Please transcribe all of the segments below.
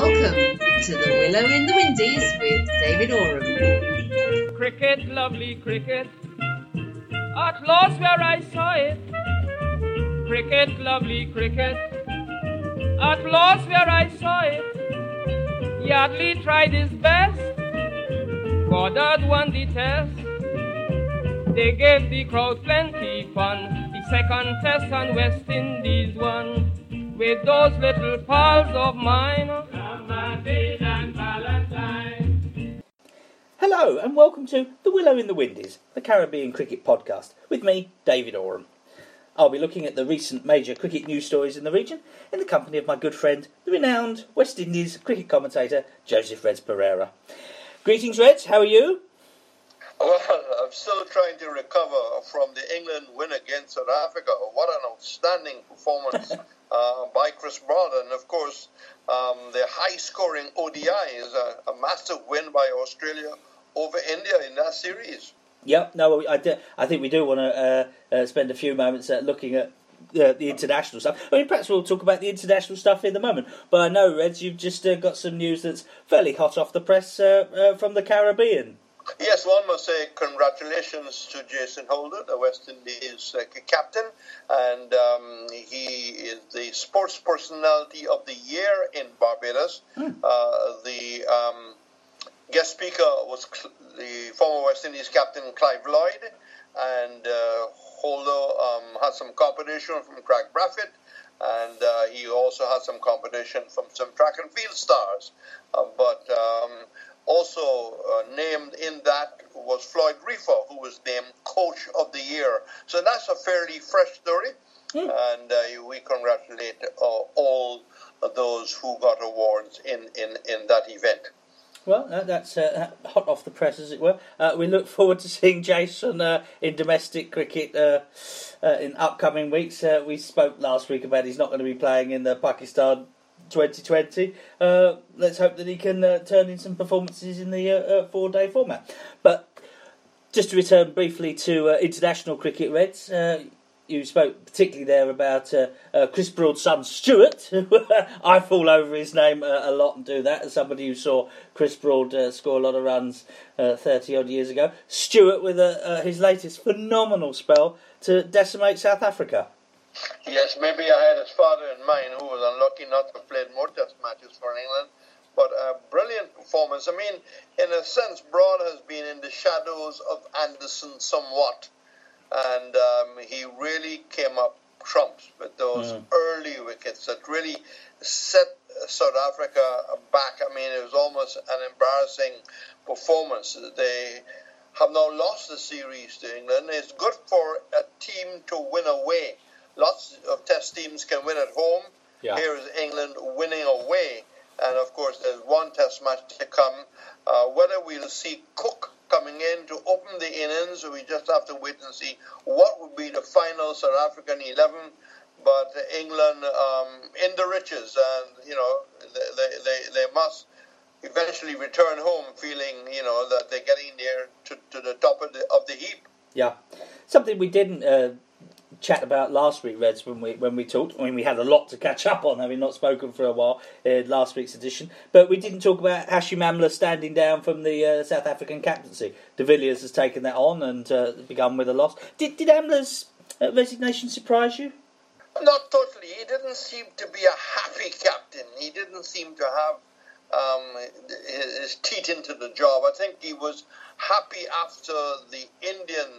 Welcome to the Willow in the Windies with David Oram. Cricket, lovely cricket, at last where I saw it. Cricket, lovely cricket, at last where I saw it. Yardley tried his best, Goddard won the test. They gave the crowd plenty fun. The second test on West Indies won with those little pals of mine. Hello, and welcome to The Willow in the Windies, the Caribbean cricket podcast, with me, David Oram. I'll be looking at the recent major cricket news stories in the region in the company of my good friend, the renowned West Indies cricket commentator, Joseph Reds Perreira. Greetings, Reds, how are you? Well, I'm still trying to recover from the England win against South Africa. What an outstanding performance uh, by Chris Broad. And of course, um, the high scoring ODI is a, a, massive win by Australia over India in that series. Yep, no, I, do, I think we do want to uh, uh, spend a few moments uh, looking at uh, the international stuff. I mean, perhaps we'll talk about the international stuff in the moment. But I know, Reds, you've just uh, got some news that's fairly hot off the press from the Caribbean. Yes, one must say congratulations to Jason Holder, the West Indies uh, captain, and um, he is the sports personality of the year in Barbados. Mm. Uh, the um, guest speaker was the former West Indies captain Clive Lloyd, and uh, Holder um, had some competition from Kraigg Brathwaite, and uh, he also had some competition from some track and field stars. Uh, but um, also uh, named in that was Floyd Reifer, who was named Coach of the Year. So that's a fairly fresh story, mm. and uh, we congratulate uh, all those who got awards in, in, in that event. Well, uh, that's uh, hot off the press, as it were. Uh, we look forward to seeing Jason uh, in domestic cricket uh, uh, in upcoming weeks. we spoke last week about he's not going to be playing in the Pakistan 2020. Uh, let's hope that he can uh, turn in some performances in the uh, uh four day format. But just to return briefly to uh, international cricket, Reds. Uh, you spoke particularly there about uh, uh, Chris Broad's son Stuart. Uh, I fall over his name a lot and do that as somebody who saw Chris Broad score a lot of runs 30 odd years ago. Stuart with his latest phenomenal spell to decimate South Africa. Yes, maybe I had his father in mind who was unlucky not to have played more test matches for England. But a brilliant performance. I mean, in a sense, Broad has been in the shadows of Anderson somewhat. And um, he really came up trumps with those mm. early wickets that really set South Africa back. I mean, it was almost an embarrassing performance. They have now lost the series to England. It's good for a team to win away lots of test teams can win at home. Yeah. Here is England winning away. And of course, there's one test match to come. Uh, whether we'll see Cook coming in to open the innings, so we just have to wait and see what would be the final South African 11. But England um, in the riches, and you know they, they, they must eventually return home feeling you know that they're getting there to, to the top of the of the heap. Yeah, something we didn't uh, chat about last week, Reds, when we when we talked. I mean, we had a lot to catch up on, having not spoken for a while in last week's edition. But we didn't talk about Hashim Amla standing down from the uh, South African captaincy. De Villiers has taken that on and uh, begun with a loss. Did did Amla's uh, resignation surprise you? Not totally. He didn't seem to be a happy captain. He didn't seem to have um, his teeth into the job. I think he was happy after the Indian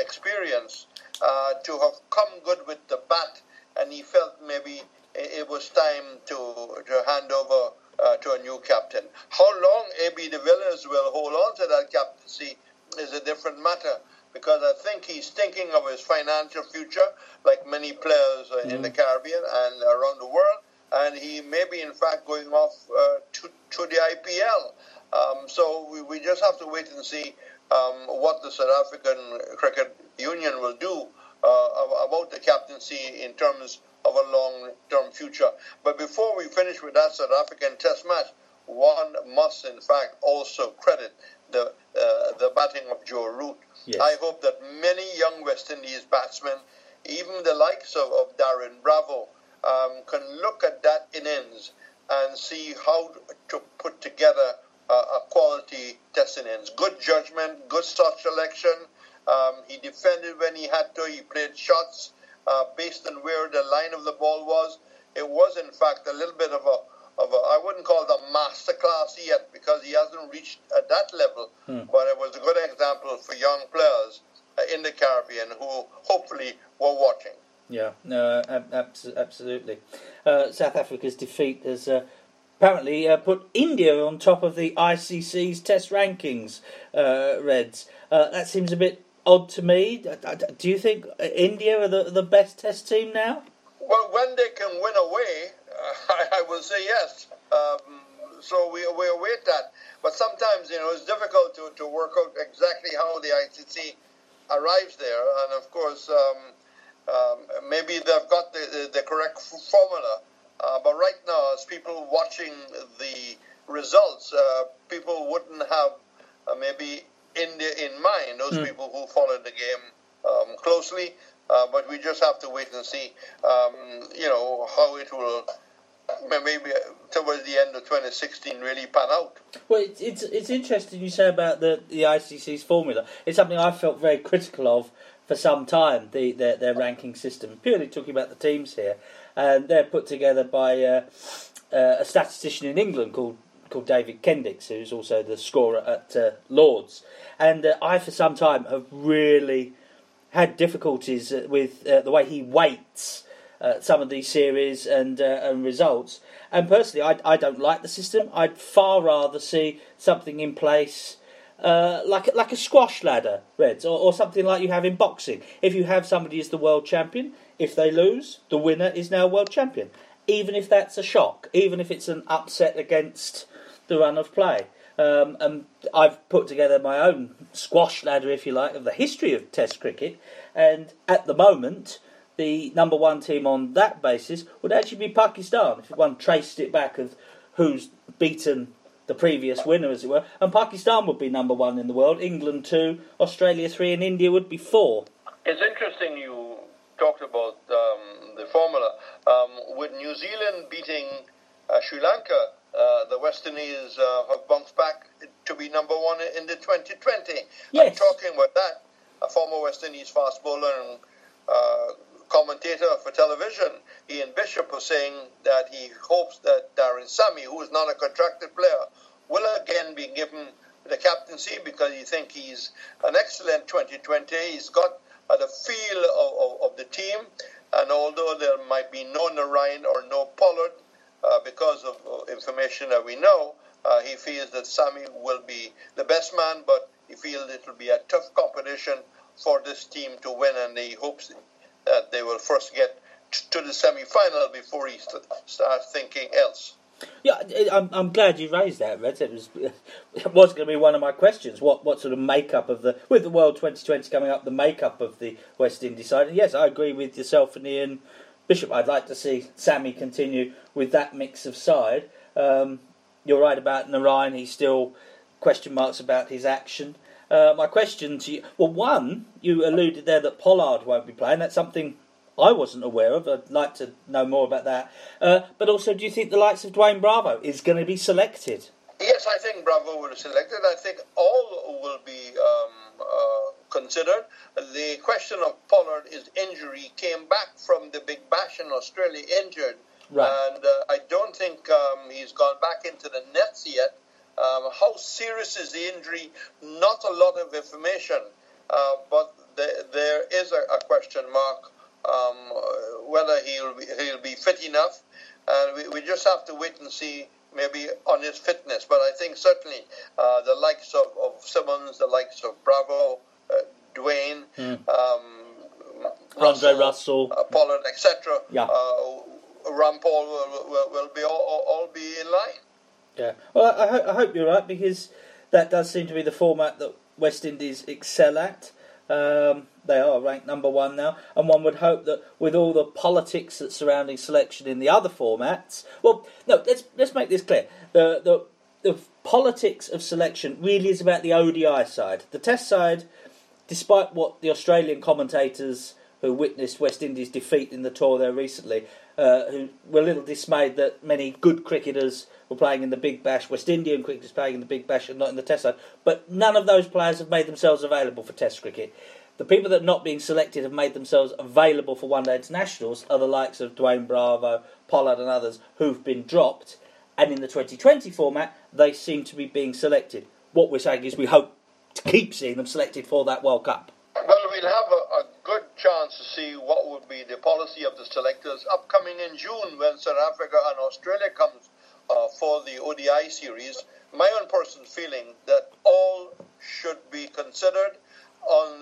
experience uh, to have come good with the bat, and he felt maybe it was time to to hand over uh, to a new captain. How long AB de Villiers will hold on to that captaincy is a different matter because I think he's thinking of his financial future, like many players mm. in the mm. Caribbean and around the world, and he may be in fact going off uh, to to the IPL. Um, so we, we just have to wait and see um, what the South African Cricket Union will do uh, about the captaincy in terms of a long-term future. But before we finish with that South African Test match, one must in fact also credit the uh, the batting of Joe Root. Yes. I hope that many young West Indies batsmen, even the likes of, of Darren Bravo, um, can look at that innings and see how to put together a, a quality test innings. Good judgment, good shot selection. Um, he defended when he had to. He played shots uh, based on where the line of the ball was. It was, in fact, a little bit of a of a, I wouldn't call it a master class yet because he hasn't reached at that level, Hmm. but it was a good example for young players uh, in the Caribbean who hopefully were watching. Yeah, no, ab- abs- absolutely. Uh, South Africa's defeat has uh, apparently uh, put India on top of the ICC's Test rankings. Uh, Reds. Uh, that seems a bit odd to me. Do you think uh, India are the the best Test team now? Well, when they can win away, uh, I, I will say yes. Um, so we, we await that. But sometimes, you know, it's difficult to, to work out exactly how the ICC arrives there. And of course, um, um, maybe they've got the, the, the correct formula. Uh, but right now, as people watching the results, uh, people wouldn't have uh, maybe India in mind, those people who followed the game um, closely. Uh, but we just have to wait and see, um, you know, how it will maybe towards the end of 2016 really pan out. Well, it's, it's it's interesting you say about the the ICC's formula. It's something I've felt very critical of for some time. The their, their ranking system, purely talking about the teams here, and they're put together by uh, uh, a statistician in England called called David Kendix, who's also the scorer at uh, Lords. And uh, I, for some time, have really had difficulties uh, with uh, the way he weights some of these series and and results. And personally, I, I don't like the system. I'd far rather see something in place. Uh, like like a squash ladder, Reds, or, or something like you have in boxing. If you have somebody as the world champion, if they lose, the winner is now world champion. Even if that's a shock, even if it's an upset against the run of play. Um, and I've put together my own squash ladder, if you like, of the history of Test cricket. And at the moment, the number one team on that basis would actually be Pakistan. If one traced it back of who's beaten the previous winner, as it were, and Pakistan would be number one in the world, England two, Australia three, and India would be four. It's interesting you talked about um, the formula. Um, with New Zealand beating uh, Sri Lanka, uh, the West Indies uh, have bounced back to be number one in the 2020. Yes. I'm talking about that. A former West Indies fast bowler and uh, commentator for television, Ian Bishop, was saying that he hopes that Darren Sammy, who is not a contracted player, be given the captaincy because he thinks he's an excellent 2020. He's got uh, the feel of, of, of the team, and although there might be no Narine or no Pollard, uh, because of uh, information that we know, uh, he feels that Sammy will be the best man, but he feels it will be a tough competition for this team to win, and he hopes that they will first get to the semi-final before he st- starts thinking else. Yeah, I'm, I'm glad you raised that, Red. It was it was going to be one of my questions. What what sort of makeup of the with the World 2020 coming up, the makeup of the West Indies side? And yes, I agree with yourself and Ian Bishop. I'd like to see Sammy continue with that mix of side. Um, you're right about Narine. He's still question marks about his action. Uh, my question to you, well, one, you alluded there that Pollard won't be playing. That's something I wasn't aware of. I'd like to know more about that. Uh, but also, do you think the likes of Dwayne Bravo is going to be selected? Yes, I think Bravo will be selected. I think all will be um, uh, considered. The question of Pollard, his injury, came back from the Big Bash in Australia injured. Right. And uh, I don't think um, he's gone back into the nets yet. Um, how serious is the injury? Not a lot of information, uh, but the, there is a, a question mark um, whether he'll be, he'll be fit enough. And we, we just have to wait and see maybe on his fitness. But I think certainly uh, the likes of, of Simmons, the likes of Bravo, uh, Dwayne, um, Andre Russell. uh, Pollard, etc. Yeah. Uh, Rampaul will, will, will be all, all, be in line. Yeah. Well, I, I hope you're right because that does seem to be the format that West Indies excel at. Um, they are ranked number one now, and one would hope that with all the politics that's surrounding selection in the other formats, well, no, let's let's make this clear. The the the politics of selection really is about the ODI side. The Test side, despite what the Australian commentators who witnessed West Indies defeat in the tour there recently uh, who were a little dismayed that many good cricketers were playing in the Big Bash, West Indian cricketers playing in the Big Bash and not in the Test side. But none of those players have made themselves available for Test cricket. The people that are not being selected have made themselves available for one day internationals are the likes of Dwayne Bravo, Pollard, and others who've been dropped. And in the 2020 format, they seem to be being selected. What we're saying is we hope to keep seeing them selected for that World Cup. Well, we'll have a, a good chance to see what would be the policy of the selectors upcoming in June when South Africa and Australia comes uh, for the ODI series. My own personal feeling that all should be considered on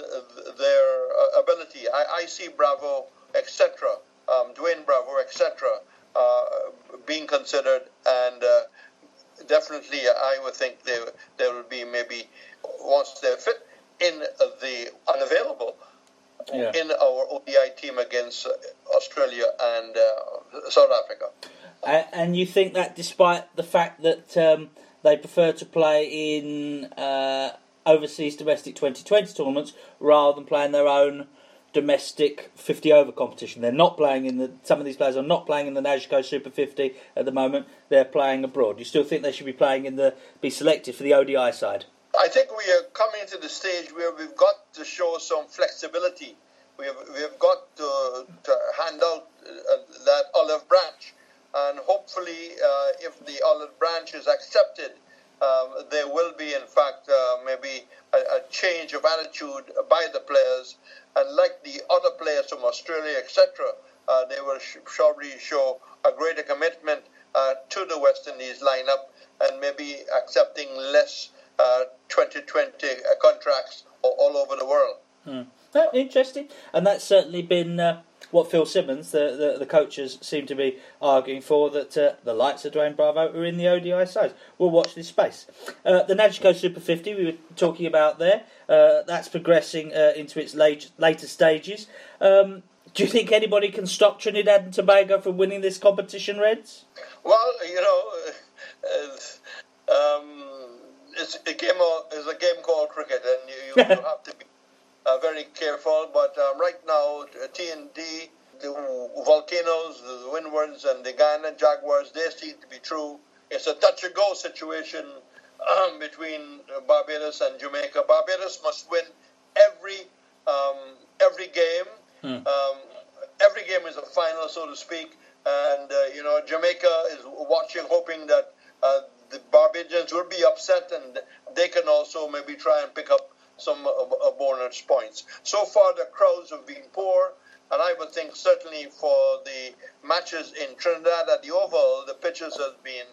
their uh, ability. I, I, see Bravo, etc., um, Dwayne Bravo, etc., uh, being considered, and uh, definitely I would think there there will be maybe once they're fit in the unavailable yeah. in our ODI team against Australia and uh, South Africa. And you think that despite the fact that um, they prefer to play in uh, overseas domestic 2020 tournaments rather than playing their own domestic 50 over competition. They're not playing in the. Some of these players are not playing in the NAGICO Super 50 at the moment. They're playing abroad. You still think they should be playing in the be selected for the ODI side? I think we are coming to the stage where we've got to show some flexibility. We have, we have got to, to hand out uh, that olive branch. And hopefully, uh, if the olive branch is accepted, um, there will be, in fact, uh, maybe a, a, change of attitude by the players. And like the other players from Australia, etc., uh, they will sh- surely show a greater commitment uh, to the West Indies lineup and maybe accepting less 2020 uh, uh, contracts all over the world. Hmm. Oh, interesting, and that's certainly been uh, what Phil Simmons, the, the, the coaches, seem to be arguing for. That uh, the likes of Dwayne Bravo are in the ODI side. We'll watch this space. Uh, the NAGICO Super 50 we were talking about there. Uh, that's progressing into its late, later stages. Um, do you think anybody can stop Trinidad and Tobago from winning this competition, Reds? Well, you know, um, it's a game. It's a game called cricket, and you, you have to be uh, very careful. But um, right now, T and D, the volcanoes, the windwards, and the Guyana Jaguars, they seem to be true. It's a touch and go situation um, between Barbados and Jamaica. Barbados must win every um, every game. Hmm. Um, every game is a final, so to speak. And uh, you know, Jamaica is watching, hoping that uh, the Barbadians will be upset and they can also maybe try and pick up some uh, bonus points. So far, the crowds have been poor, and I would think certainly for the matches in Trinidad at the Oval, the pitches have been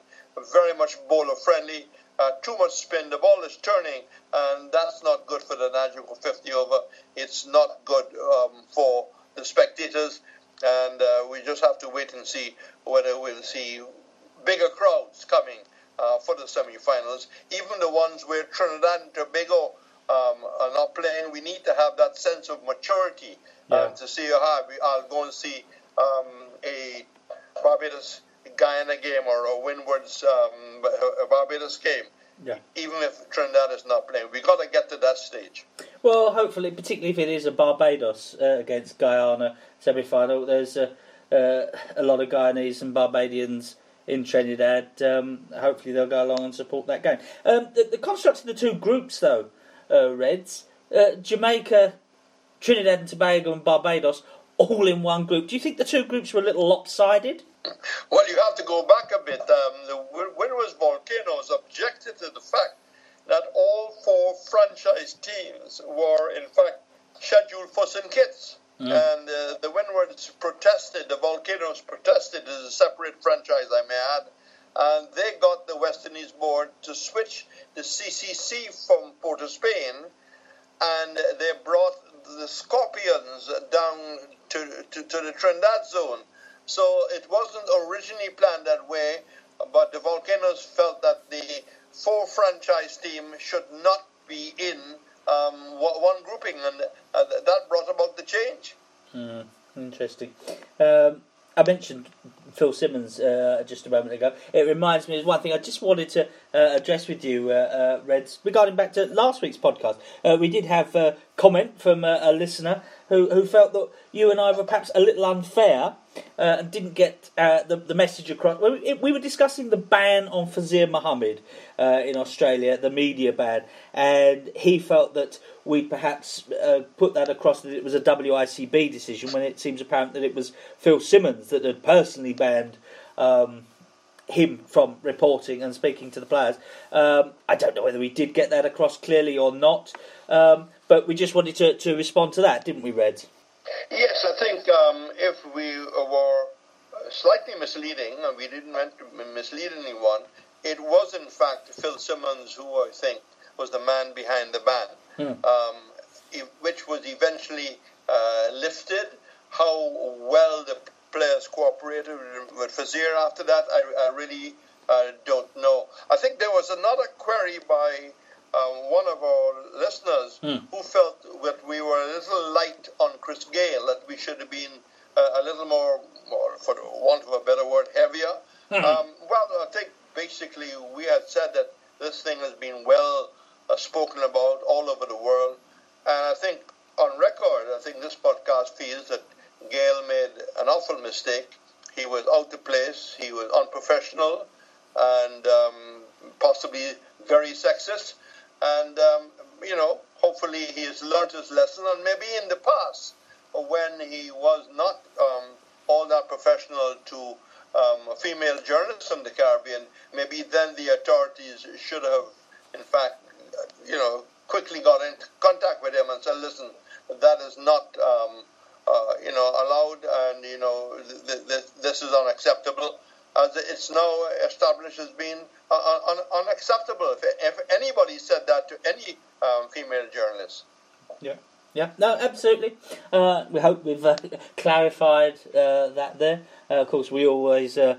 very much bowler friendly. Uh, too much spin, the ball is turning, and that's not good for the National 50 over. It's not good um, for the spectators, and uh, we just have to wait and see whether we'll see bigger crowds coming uh, for the semi-finals. Even the ones where Trinidad and Tobago um, are not playing, we need to have that sense of maturity uh, yeah. to see how we are going to see um, a Barbados Guyana game or a Windwards um, a Barbados game. Yeah. Even if Trinidad is not playing, we got to get to that stage. Well, hopefully, particularly if it is a Barbados uh, against Guyana semi-final, there's a, uh, a lot of Guyanese and Barbadians in Trinidad. Um, hopefully, they'll go along and support that game. Um, the, the, construct of the two groups, though, uh, Reds, uh, Jamaica, Trinidad and Tobago, and Barbados, all in one group. Do you think the two groups were a little lopsided? Well, you have to go back a bit. Um, the Windwards Volcanoes objected to the fact that all four franchise teams were, in fact, scheduled for St. Kitts. Mm. And uh, the Windwards protested, the Volcanoes protested as a separate franchise, I may add. And they got the West Indies board to switch the CCC from Port of Spain, and they brought the Scorpions down to, to, to the Trinidad zone. So it wasn't originally planned that way, but the Volcanoes felt that the four franchise team should not be in um, one grouping, and uh, that brought about the change. Mm, interesting. Um, I mentioned Phil Simmons uh, just a moment ago. It reminds me of one thing I just wanted to uh, address with you, uh, uh Reds, regarding back to last week's podcast. Uh, we did have a comment from a, a listener who, who felt that you and I were perhaps a little unfair uh, and didn't get uh, the, the message across. We, we were discussing the ban on Fazeer Mohammed uh, in Australia, the media ban, and he felt that we perhaps uh, put that across that it was a WICB decision when it seems apparent that it was Phil Simmons that had personally banned. Um, him from reporting and speaking to the players. Um, I don't know whether we did get that across clearly or not, um, but we just wanted to, to respond to that, didn't we, Red? Yes, I think um, if we were slightly misleading, and we didn't meant to mislead anyone, it was in fact Phil Simmons who I think was the man behind the ban, hmm. um, which was eventually uh, lifted. How well the players cooperated with Fazeer after that, I, I really uh, don't know. I think there was another query by um, one of our listeners mm. who felt that we were a little light on Chris Gayle, that we should have been uh, a little more, more, for want of a better word, heavier. Mm. Um, well, I think basically we had said that this thing has been well uh, spoken about all over the world. And I think on record, I think this podcast feels that Gayle made an awful mistake. He was out of place, he was unprofessional, and um, possibly very sexist. And, um, you know, hopefully he has learned his lesson. And maybe in the past, when he was not um, all that professional to um, female journalists in the Caribbean, maybe then the authorities should have, in fact, you know, quickly got in contact with him and said, listen, that is not, um, uh, you know, allowed and, you know, th- th- this is unacceptable as it's now established as being uh, un- unacceptable. If, if, anybody said that to any um, female journalist. Yeah. Yeah, no, absolutely. Uh, we hope we've uh, clarified uh, that there. Uh, of course, we always uh,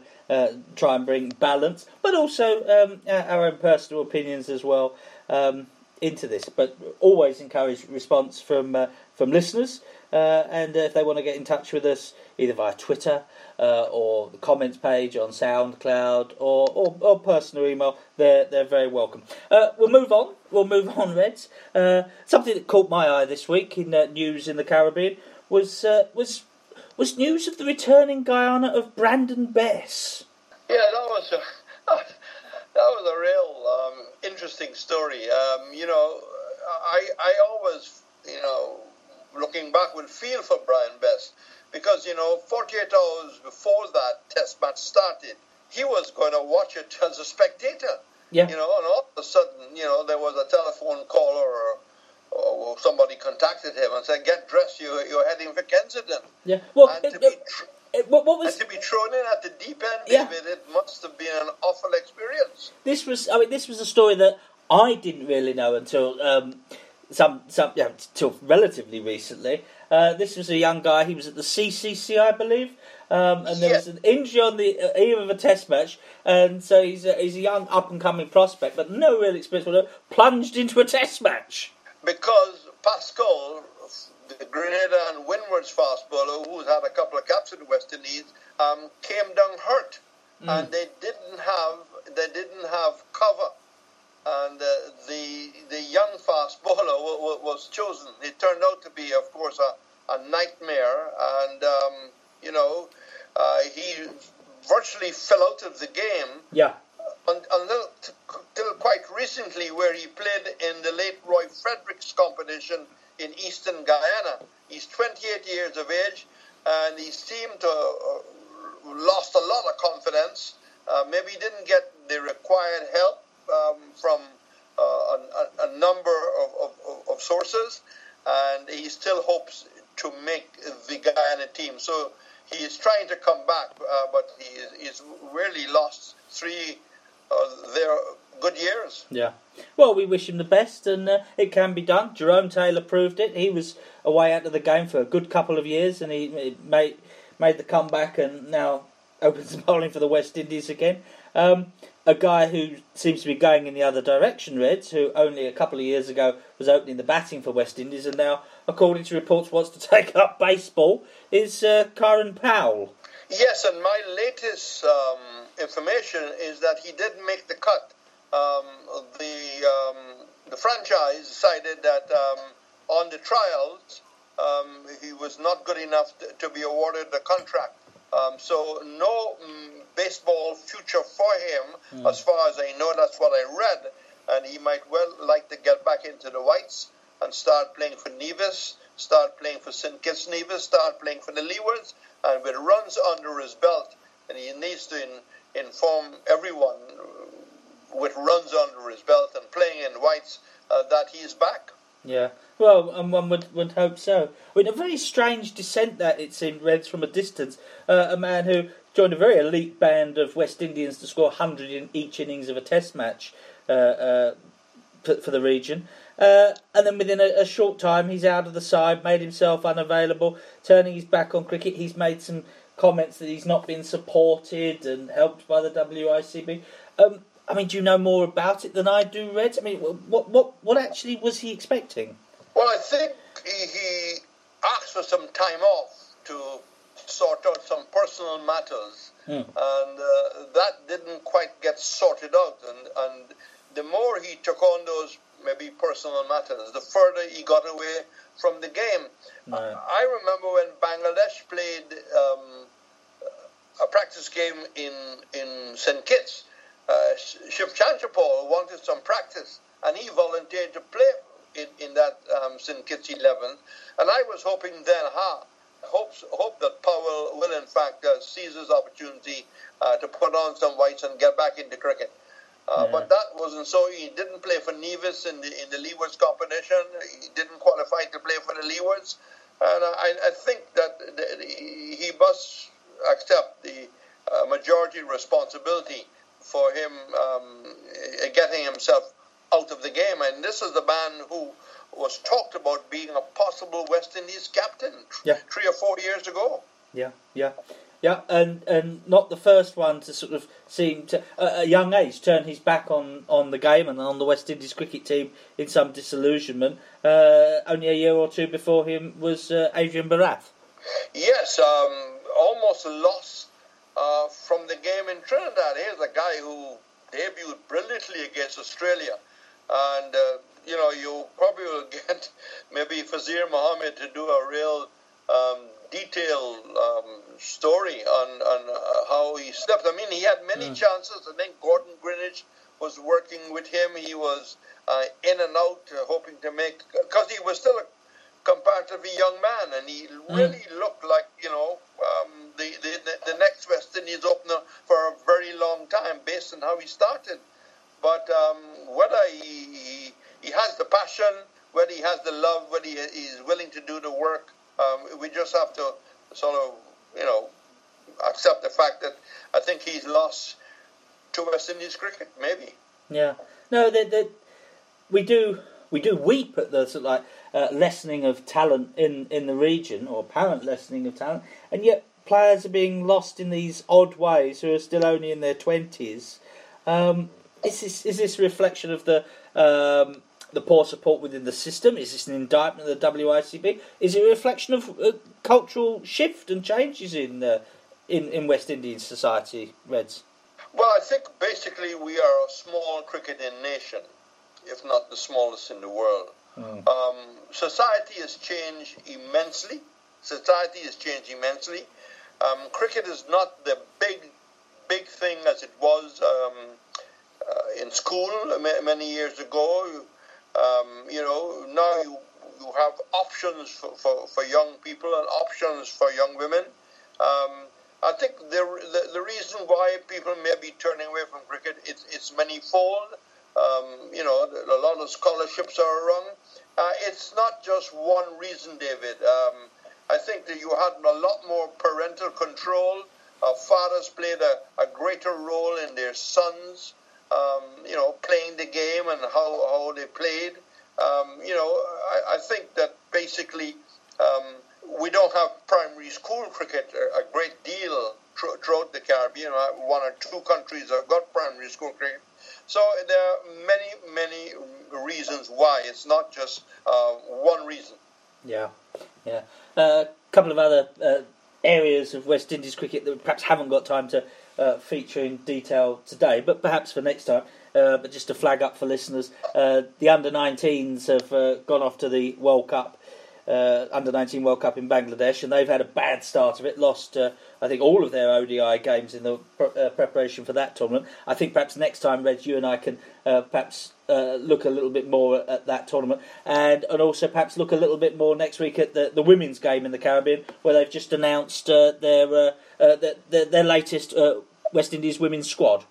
try and bring balance, but also um, our own personal opinions as well um, into this. But always encourage response from from listeners. And if they want to get in touch with us, either via Twitter uh, or the comments page on SoundCloud or, or, or personal email, they're, they're very welcome. Uh, we'll move on. We'll move on, Reds. Uh, something that caught my eye this week in uh, news in the Caribbean was was was news of the returning Guyana of Brandon Bess. Yeah, that was a, that was a real um, interesting story. Um, you know, I I always you know looking back, will feel for Brian Bess because, you know, 48 hours before that test match started, he was going to watch it as a spectator. Yeah. You know, and all of a sudden, you know, there was a telephone call or, or somebody contacted him and said, "Get dressed, you, you're heading for Kensington." Yeah. Well, and it, to, be tr- it, what, what was and to be thrown in at the deep end, yeah. David, it must have been an awful experience. This was, I mean, this was a story that I didn't really know until um, some some yeah, till relatively recently. Uh, this was a young guy. He was at the CCC, I believe, um, and there yeah. was an injury on the uh, eve of a test match, and so he's a, he's a young up and coming prospect, but no real experience. Whatever, plunged into a test match because Pascal, the Grenada and Windward's fast bowler, who's had a couple of caps in the West Indies, um, came down hurt, mm. and they didn't have they didn't have cover and uh, the the young fast bowler was chosen. It turned out to be, of course, a, a nightmare, and um, you know uh, he virtually fell out of the game. Yeah. Until, until quite recently, where he played in the late Roy Fredericks competition in Eastern Guyana. He's 28 years of age, and he seemed to uh, lost a lot of confidence. Uh, maybe he didn't get the required help um, from uh, a, a, number of, of, of, sources, and he still hopes to make the Guyana team. So he is trying to come back, uh, but he he's really lost three of their good years. Yeah. Well, we wish him the best, and uh, it can be done. Jerome Taylor proved it. He was away out of the game for a good couple of years, and he, made made the comeback, and now opens bowling for the West Indies again. Um, a guy who seems to be going in the other direction, Reds, who only a couple of years ago was opening the batting for West Indies and now, according to reports, wants to take up baseball, is uh, Kieran Powell. Yes, and my latest um, information is that he did make the cut. Um, the um, the franchise decided that um, on the trials um, he was not good enough to, to be awarded the contract Um, so no mm, baseball future for him, as far as I know. That's what I read, and he might well like to get back into the whites and start playing for Nevis, start playing for St. Kitts Nevis, start playing for the Leewards, and with runs under his belt, and he needs to in, inform everyone with runs under his belt and playing in whites uh, that he's back. Yeah. Well, and one would, would hope so. I mean, a very strange descent that it seemed, Reds from a distance. Uh, a man who joined a very elite band of West Indians to score 100 in each innings of a test match uh, uh, for, for the region. Uh, and then within a, a, short time, he's out of the side, made himself unavailable, turning his back on cricket. He's made some comments that he's not been supported and helped by the WICB. Um, I mean, do you know more about it than I do, Reds? I mean, what what what actually was he expecting? Well, I think he, he asked for some time off to sort out some personal matters, mm. and uh, that didn't quite get sorted out. And and the more he took on those maybe personal matters, the further he got away from the game. Right. I remember when Bangladesh played um, a practice game in in St Kitts. Uh, Shiv Chanderpaul wanted some practice, and he volunteered to play in, in that um, St Kitts 11. And I was hoping then, ha, hope, hope that Powell will in fact uh, seize his opportunity uh, to put on some whites and get back into cricket. Uh, Yeah. But that wasn't so. He didn't play for Nevis in the in the Leewards competition. He didn't qualify to play for the Leewards, and I, I think that the- he he must accept the uh, majority responsibility for him um, eh, getting himself out of the game. And this is the man who was talked about being a possible West Indies captain Yeah. three or four years ago. Yeah, yeah, yeah, and and not the first one to sort of seem to at a young age turn his back on, on the game and on the West Indies cricket team in some disillusionment. Uh, only a year or two before him was uh, Adrian Barath. Yes, um, almost lost uh, from the game in Trinidad. Here's a guy who debuted brilliantly against Australia. And, uh, you know, you probably will get maybe Fazeer Mohammed to do a real um, detailed um, story on, on uh, how he stepped. I mean, he had many chances. I think Gordon Greenidge was working with him. He was uh, in and out, uh, hoping to make, because he was still a comparatively young man, and he really looked like you know um, the, the the next West Indies opener for a very long time, based on how he started. But um, whether he, he he has the passion, whether he has the love, whether he is willing to do the work, um, we just have to sort of you know accept the fact that I think he's lost to West Indies cricket, maybe. Yeah, no, that that we do we do weep at the sort of like uh, lessening of talent in in the region or apparent lessening of talent, and yet players are being lost in these odd ways who are still only in their twenties. Um, is this is this a reflection of the um, the poor support within the system? Is this an indictment of the WICB? Is it a reflection of uh, cultural shift and changes in uh, in in West Indian society, Reds? Well, I think basically we are a small cricketing nation, if not the smallest in the world. Um, society has changed immensely. Society has changed immensely. Um, cricket is not the big, big thing as it was um, uh, in school ma- many years ago. Um, you know, now you, you have options for, for, for young people and options for young women. Um, I think the, the the reason why people may be turning away from cricket it's it's manifold. Um, you know, a lot of scholarships are wrong. Uh, it's not just one reason, David. Um, I think that you had a lot more parental control. Uh, fathers played a, a greater role in their sons, um, you know, playing the game and how, how they played. Um, you know, I, I think that basically um, we don't have primary school cricket a, great deal thr- throughout the Caribbean. Uh, One or two countries have got primary school cricket. So there are many, many reasons why. It's not just uh, one reason. Yeah, yeah. A uh, couple of other uh, areas of West Indies cricket that we perhaps haven't got time to uh, feature in detail today, but perhaps for next time. Uh, but just to flag up for listeners, uh, the under 19s have gone off to the World Cup under 19 World Cup in Bangladesh, and they've had a bad start of it. Lost, I think, all of their ODI games in the pre- preparation for that tournament. I think perhaps next time, Reg, you and I can perhaps uh, look a little bit more at that tournament, and and also perhaps look a little bit more next week at the, the women's game in the Caribbean, where they've just announced uh, their, their, their their latest West Indies women's squad.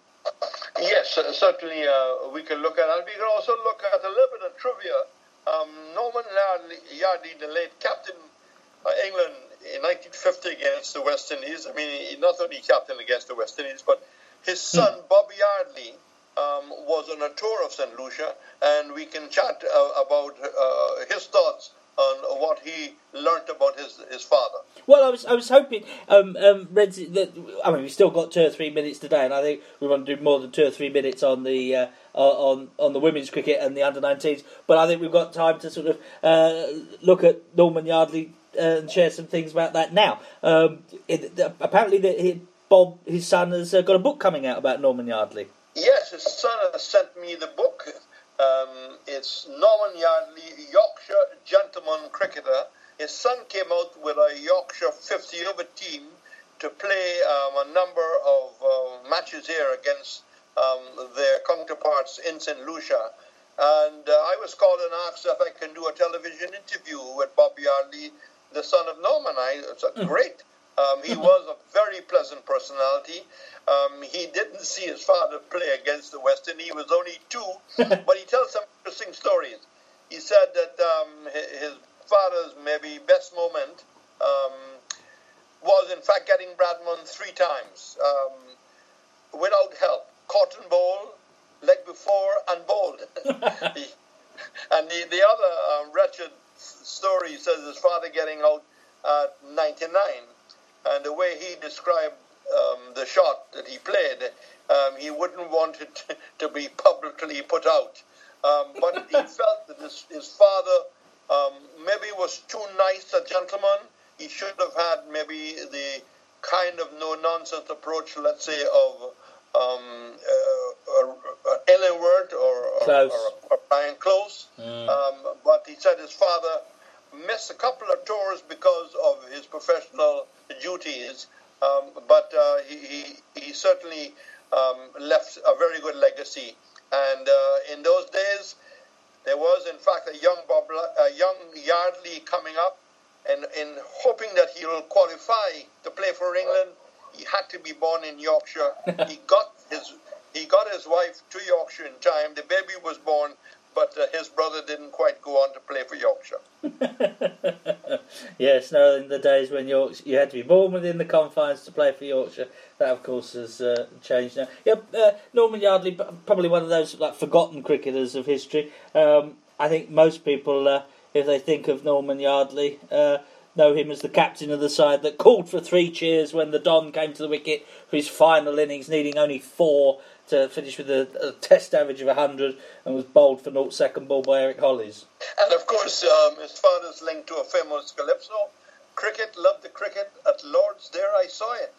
Yes, certainly we can look at that. We can also look at a little bit of trivia um, Norman Yardley, the late captain of England in 1950 against the West Indies. I mean, he not only captain against the West Indies, but his hmm. son Bobby Yardley um, was on a tour of St. Lucia, and we can chat uh, about uh, his thoughts on what he learnt about his his father. Well, I was I was hoping, um, um, Red, that I mean, we've still got two or three minutes today, and I think we want to do more than two or three minutes on the uh, on on the women's cricket and the under 19s. But I think we've got time to sort of uh, look at Norman Yardley uh, and share some things about that now. Um, it, apparently, the, Bob, his son, has uh, got a book coming out about Norman Yardley. Yes, his son has sent me the book. Um, it's Norman Yardley, Yorkshire gentleman cricketer. His son came out with a Yorkshire 50 over team to play um, a number of uh, matches here against um, their counterparts in St. Lucia. And uh, I was called and asked if I can do a television interview with Bobby Yardley, the son of Norman. I, it's a hmm. great. Um, he was a very pleasant personality. Um, he didn't see his father play against the West Indies. He was only two, but he tells some interesting stories. He said that um, his father's maybe best moment um, was, in fact, getting Bradman three times um, without help. caught and bowled, leg before, and bowled. and the, the other um, wretched story says his father getting out at 99, and the way he described um, the shot that he played, um, he wouldn't want it to be publicly put out. Um, but he felt that his, his father um, maybe was too nice a gentleman. He should have had maybe the kind of no nonsense approach, let's say, of um, uh, uh, or, or, or, or, Brian Close. Mm. Um, but he said his father missed a couple of tours because of his professional duties. Um, but uh, he, he, he, certainly um, left a very good legacy. And uh, in those days, there was, in fact, a young Bob, a young Yardley coming up, and in hoping that he will qualify to play for England, he had to be born in Yorkshire. he got his he got his wife to Yorkshire in time. The baby was born, but uh, his brother didn't quite go on to play for Yorkshire. yes, no, in the days when Yorkshire, you had to be born within the confines to play for Yorkshire, that of course has uh, changed now. Yeah, uh, Norman Yardley, probably one of those like forgotten cricketers of history. Um, I think most people, uh, if they think of Norman Yardley, uh, know him as the captain of the side that called for three cheers when the Don came to the wicket for his final innings, needing only four to finish with a, a test average of 100 and was bowled for naught second ball by Eric Hollies. And of course, um, his father's linked to a famous calypso. Cricket, love the cricket. At Lord's, there I saw it,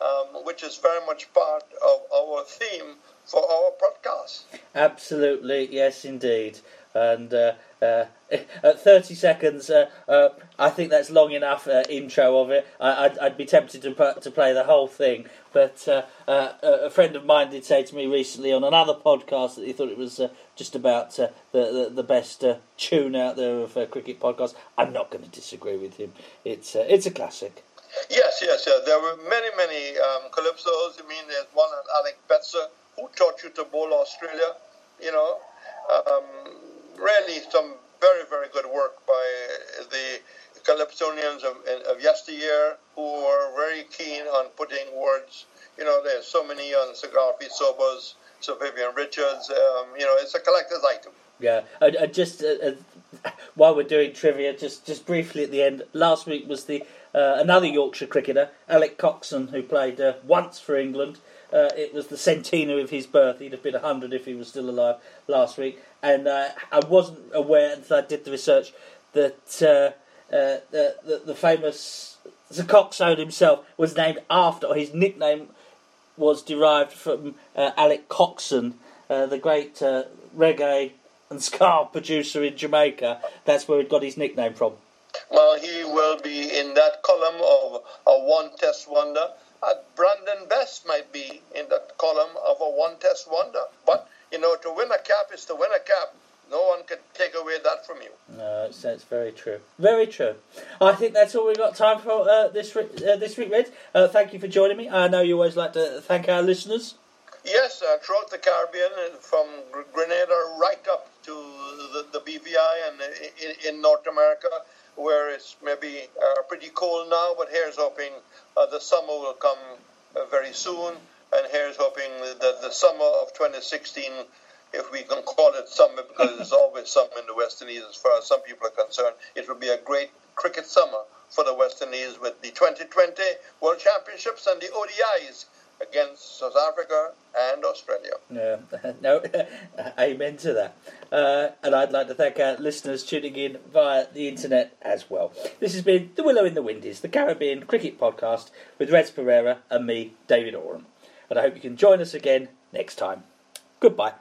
um, which is very much part of our theme for our podcast. Absolutely, yes, indeed. And uh, uh, at 30 seconds, uh, uh, I think that's long enough uh, intro of it. I, would be tempted to put, to play the whole thing, but uh, a friend of mine did say to me recently on another podcast that he thought it was just about the, the, the best tune out there of a cricket podcasts. I'm not going to disagree with him. It's it's a classic. Yes, yes, yes. There were many, many um, calypsos. I mean, there's one Alec Bedser who taught you to bowl Australia. You know. Um, really some very, very good work by the Calypsonians of, of yesteryear who were very keen on putting words. You know, there's so many on Sir Garfield Sobers, Sir Vivian Richards. Um, you know, it's a collector's item. Yeah, I, I just uh, uh, while we're doing trivia, just just briefly at the end. Last week was the uh, another Yorkshire cricketer, Alec Coxon, who played uh, once for England. Uh, it was the centenary of his birth. He'd have been 100 if he was still alive last week. And uh, I wasn't aware until I did the research that uh, uh the, the, the, famous Sir Coxsone himself was named after, or his nickname was derived from uh, Alec Coxon, uh, the great reggae and ska producer in Jamaica. That's where he got his nickname from. Well, he will be in that column of a one test wonder. Uh, Brandon Bess might be in that column of a one test wonder. But, you know, to win a cap is to win a cap. No one can take away that from you. No, it's, it's very true. Very true. I think that's all we've got time for uh, this, uh, this week, Red. Uh, thank you for joining me. I know you always like to thank our listeners. Yes, uh, throughout the Caribbean, uh, from Grenada right up to the, the BVI and uh, in, in North America, where it's maybe uh, pretty cold now, but here's hoping uh, the summer will come uh, very soon. And here's hoping that the summer of 2016, if we can call it summer, because there's always summer in the West Indies as far as some people are concerned, it will be a great cricket summer for the West Indies with the 2020 World Championships and the ODIs against South Africa and Australia. Yeah, no, amen to that. Uh, and I'd like to thank our listeners tuning in via the internet as well. This has been The Willow in the Windies, the Caribbean cricket podcast with Reds Perreira and me, David Oram. And I hope you can join us again next time. Goodbye.